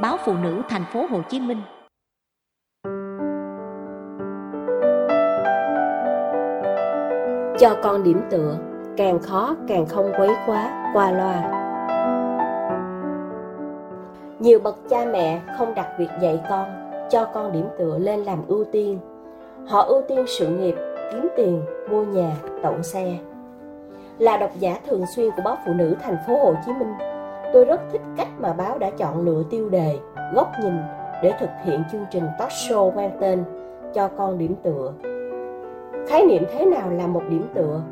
báo phụ nữ thành phố Hồ Chí Minh. Cho con điểm tựa, càng khó càng không quấy quá, qua loa. Nhiều bậc cha mẹ không đặt việc dạy con, cho con điểm tựa lên làm ưu tiên. Họ ưu tiên sự nghiệp, kiếm tiền, mua nhà, tậu xe. Là độc giả thường xuyên của báo Phụ nữ thành phố Hồ Chí Minh, tôi rất thích cách mà báo đã chọn lựa tiêu đề, góc nhìn để thực hiện chương trình talk show mang tên Cho con điểm tựa. Khái niệm thế nào là một điểm tựa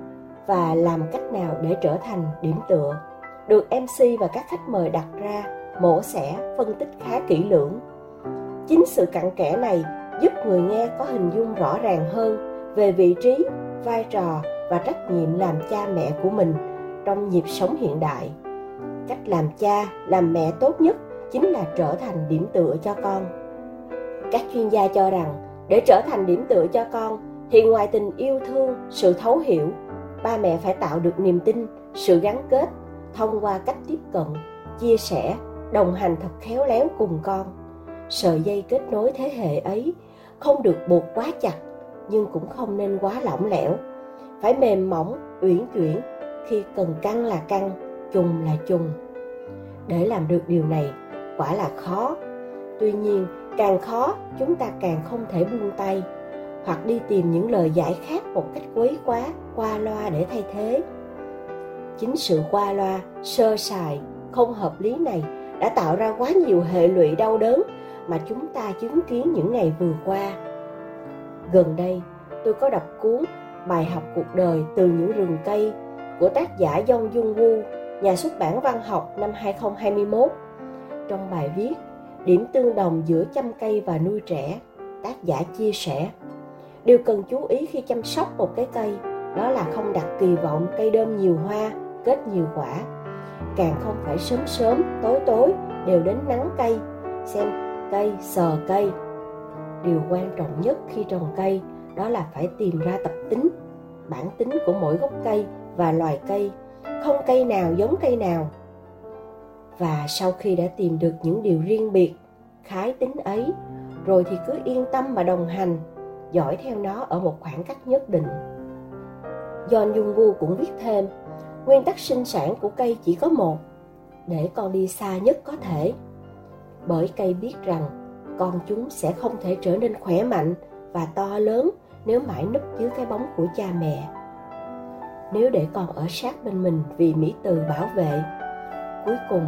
và làm cách nào để trở thành điểm tựa được MC và các khách mời đặt ra, mổ xẻ, phân tích khá kỹ lưỡng. Chính sự cặn kẽ này giúp người nghe có hình dung rõ ràng hơn về vị trí, vai trò và trách nhiệm làm cha mẹ của mình trong nhịp sống hiện đại cách làm cha, làm mẹ tốt nhất chính là trở thành điểm tựa cho con. Các chuyên gia cho rằng, để trở thành điểm tựa cho con, thì ngoài tình yêu thương, sự thấu hiểu, ba mẹ phải tạo được niềm tin, sự gắn kết, thông qua cách tiếp cận, chia sẻ, đồng hành thật khéo léo cùng con. Sợi dây kết nối thế hệ ấy không được buộc quá chặt, nhưng cũng không nên quá lỏng lẻo. Phải mềm mỏng, uyển chuyển, khi cần căng là căng chung là chung. Để làm được điều này, quả là khó. Tuy nhiên, càng khó, chúng ta càng không thể buông tay, hoặc đi tìm những lời giải khác một cách quấy quá, qua loa để thay thế. Chính sự qua loa, sơ sài, không hợp lý này đã tạo ra quá nhiều hệ lụy đau đớn mà chúng ta chứng kiến những ngày vừa qua. Gần đây, tôi có đọc cuốn bài học cuộc đời từ những rừng cây của tác giả Dong Jung Woo nhà xuất bản văn học năm 2021. Trong bài viết Điểm tương đồng giữa chăm cây và nuôi trẻ, tác giả chia sẻ Điều cần chú ý khi chăm sóc một cái cây đó là không đặt kỳ vọng cây đơm nhiều hoa, kết nhiều quả. Càng không phải sớm sớm, tối tối đều đến nắng cây, xem cây, sờ cây. Điều quan trọng nhất khi trồng cây đó là phải tìm ra tập tính, bản tính của mỗi gốc cây và loài cây không cây nào giống cây nào. Và sau khi đã tìm được những điều riêng biệt, khái tính ấy, rồi thì cứ yên tâm mà đồng hành, dõi theo nó ở một khoảng cách nhất định. John Jung Woo cũng viết thêm, nguyên tắc sinh sản của cây chỉ có một, để con đi xa nhất có thể. Bởi cây biết rằng con chúng sẽ không thể trở nên khỏe mạnh và to lớn nếu mãi núp dưới cái bóng của cha mẹ nếu để con ở sát bên mình vì mỹ từ bảo vệ. Cuối cùng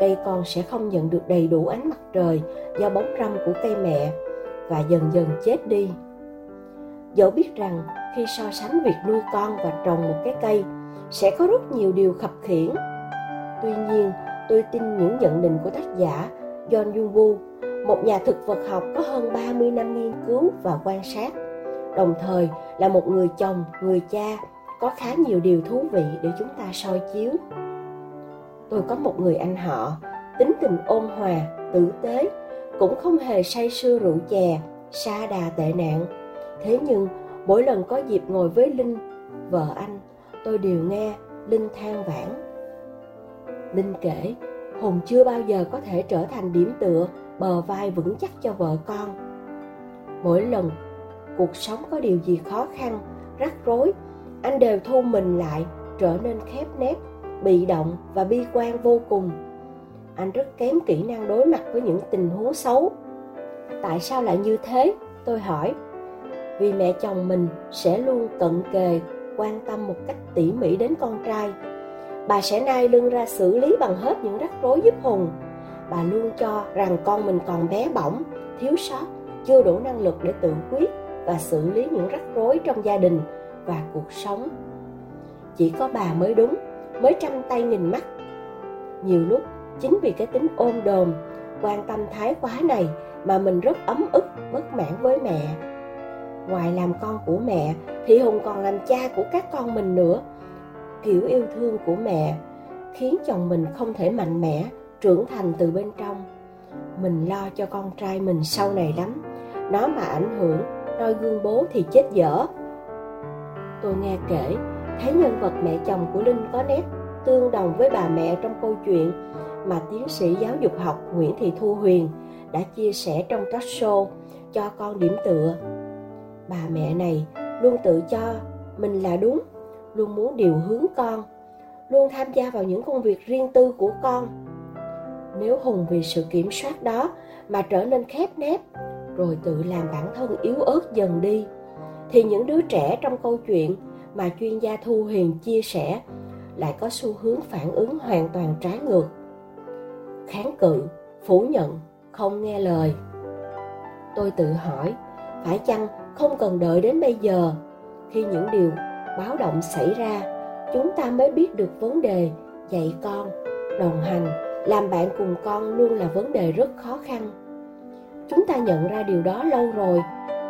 cây con sẽ không nhận được đầy đủ ánh mặt trời do bóng râm của cây mẹ và dần dần chết đi. Dẫu biết rằng khi so sánh việc nuôi con và trồng một cái cây sẽ có rất nhiều điều khập khiễng. Tuy nhiên tôi tin những nhận định của tác giả John Jung Woo, một nhà thực vật học có hơn 30 năm nghiên cứu và quan sát, đồng thời là một người chồng, người cha có khá nhiều điều thú vị để chúng ta soi chiếu. Tôi có một người anh họ, tính tình ôn hòa, tử tế, cũng không hề say sưa rượu chè xa đà tệ nạn. Thế nhưng, mỗi lần có dịp ngồi với linh, vợ anh, tôi đều nghe linh than vãn. Linh kể hùng chưa bao giờ có thể trở thành điểm tựa, bờ vai vững chắc cho vợ con. Mỗi lần, cuộc sống có điều gì khó khăn, rắc rối anh đều thu mình lại, trở nên khép nép bị động và bi quan vô cùng. Anh rất kém kỹ năng đối mặt với những tình huống xấu. Tại sao lại như thế? Tôi hỏi. Vì mẹ chồng mình sẽ luôn cận kề, quan tâm một cách tỉ mỉ đến con trai. Bà sẽ nai lưng ra xử lý bằng hết những rắc rối giúp hùng. Bà luôn cho rằng con mình còn bé bỏng, thiếu sót, chưa đủ năng lực để tự quyết và xử lý những rắc rối trong gia đình và cuộc sống. Chỉ có bà mới đúng, mới trăm tay nghìn mắt. Nhiều lúc, chính vì cái tính ôm đồm, quan tâm thái quá này mà mình rất ấm ức, bất mãn với mẹ. Ngoài làm con của mẹ, thì hùng còn làm cha của các con mình nữa. Kiểu yêu thương của mẹ khiến chồng mình không thể mạnh mẽ, trưởng thành từ bên trong. Mình lo cho con trai mình sau này lắm. Nó mà ảnh hưởng, noi gương bố thì chết dở tôi nghe kể thấy nhân vật mẹ chồng của linh có nét tương đồng với bà mẹ trong câu chuyện mà tiến sĩ giáo dục học Nguyễn Thị Thu Huyền đã chia sẻ trong các show cho con điểm tựa. Bà mẹ này luôn tự cho mình là đúng, luôn muốn điều hướng con, luôn tham gia vào những công việc riêng tư của con. Nếu Hùng vì sự kiểm soát đó mà trở nên khép nép, rồi tự làm bản thân yếu ớt dần đi, thì những đứa trẻ trong câu chuyện mà chuyên gia Thu Huyền chia sẻ lại có xu hướng phản ứng hoàn toàn trái ngược. Kháng cự, phủ nhận, không nghe lời. Tôi tự hỏi, phải chăng không cần đợi đến bây giờ khi những điều báo động xảy ra chúng ta mới biết được vấn đề dạy con đồng hành làm bạn cùng con luôn là vấn đề rất khó khăn chúng ta nhận ra điều đó lâu rồi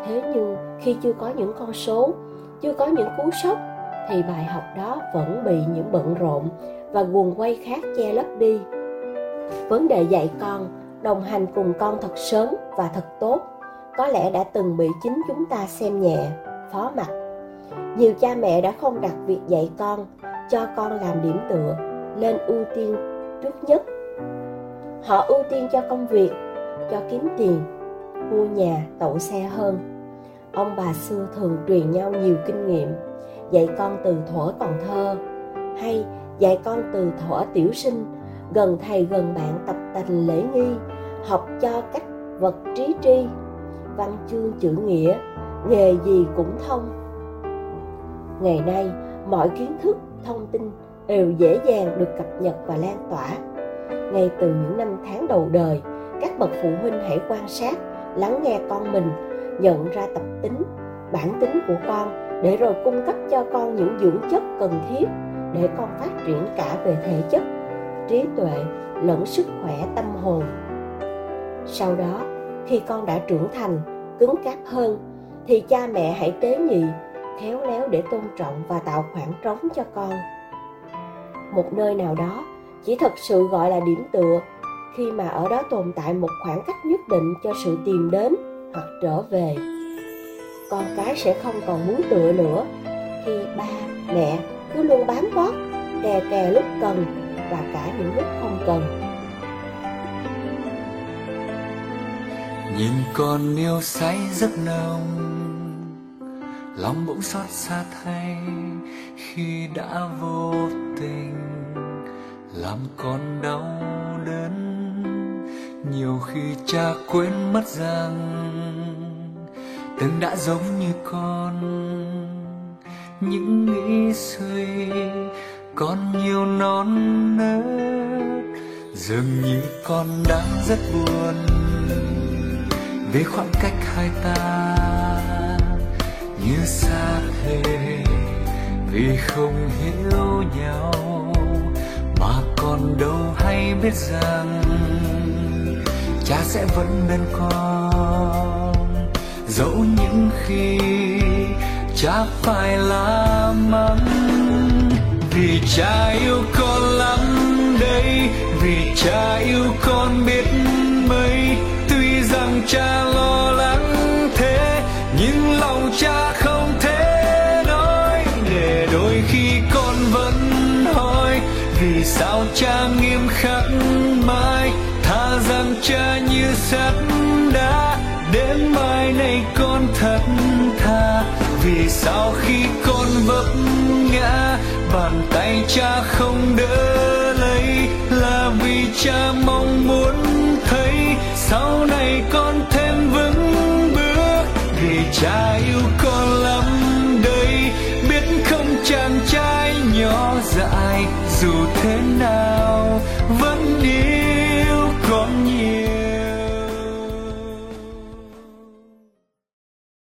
thế nhưng khi chưa có những con số, chưa có những cú sốc, thì bài học đó vẫn bị những bận rộn và guồng quay khác che lấp đi. Vấn đề dạy con đồng hành cùng con thật sớm và thật tốt có lẽ đã từng bị chính chúng ta xem nhẹ, phó mặc. Nhiều cha mẹ đã không đặt việc dạy con cho con làm điểm tựa, lên ưu tiên trước nhất. Họ ưu tiên cho công việc, cho kiếm tiền, mua nhà tậu xe hơn ông bà xưa thường truyền nhau nhiều kinh nghiệm. Dạy con từ thuở còn thơ. Hay dạy con từ thuở tiểu sinh. Gần thầy gần bạn tập tành lễ nghi. Học cho cách vật trí tri. Văn chương chữ nghĩa. Nghề gì cũng thông. Ngày nay, mọi kiến thức, thông tin đều dễ dàng được cập nhật và lan tỏa. Ngay từ những năm tháng đầu đời, các bậc phụ huynh hãy quan sát, lắng nghe con mình nhận ra tập tính, bản tính của con để rồi cung cấp cho con những dưỡng chất cần thiết để con phát triển cả về thể chất, trí tuệ lẫn sức khỏe tâm hồn. Sau đó, khi con đã trưởng thành, cứng cáp hơn, thì cha mẹ hãy tế nhị, khéo léo để tôn trọng và tạo khoảng trống cho con. Một nơi nào đó chỉ thật sự gọi là điểm tựa, khi mà ở đó tồn tại một khoảng cách nhất định cho sự tìm đến hoặc trở về. Con cái sẽ không còn muốn tựa nữa khi ba, mẹ cứ luôn bám gót kè kè lúc cần và cả những lúc không cần. Nhìn con yêu say rất nồng, lòng bỗng xót xa thay khi đã vô tình làm con đau đớn nhiều khi cha quên mất rằng từng đã giống như con. Những nghĩ suy còn nhiều non nớt. Dường như con đang rất buồn vì khoảng cách hai ta. Như xa thế vì không hiểu nhau mà còn đâu hay biết rằng cha sẽ vẫn bên con. Dẫu những khi cha phải la mắng, vì cha yêu con lắm đây, vì cha yêu con biết mấy. Tuy rằng cha lo lắng thế, nhưng lòng cha không thể nói. Để đôi khi con vẫn hỏi, vì sao cha nghiêm khắc mãi? Tha rằng cha như sắt đá đến mai này con thật thà vì sao khi con vấp ngã, bàn tay cha không đỡ lấy? Là vì cha mong muốn thấy, sau này con thêm vững bước. Vì cha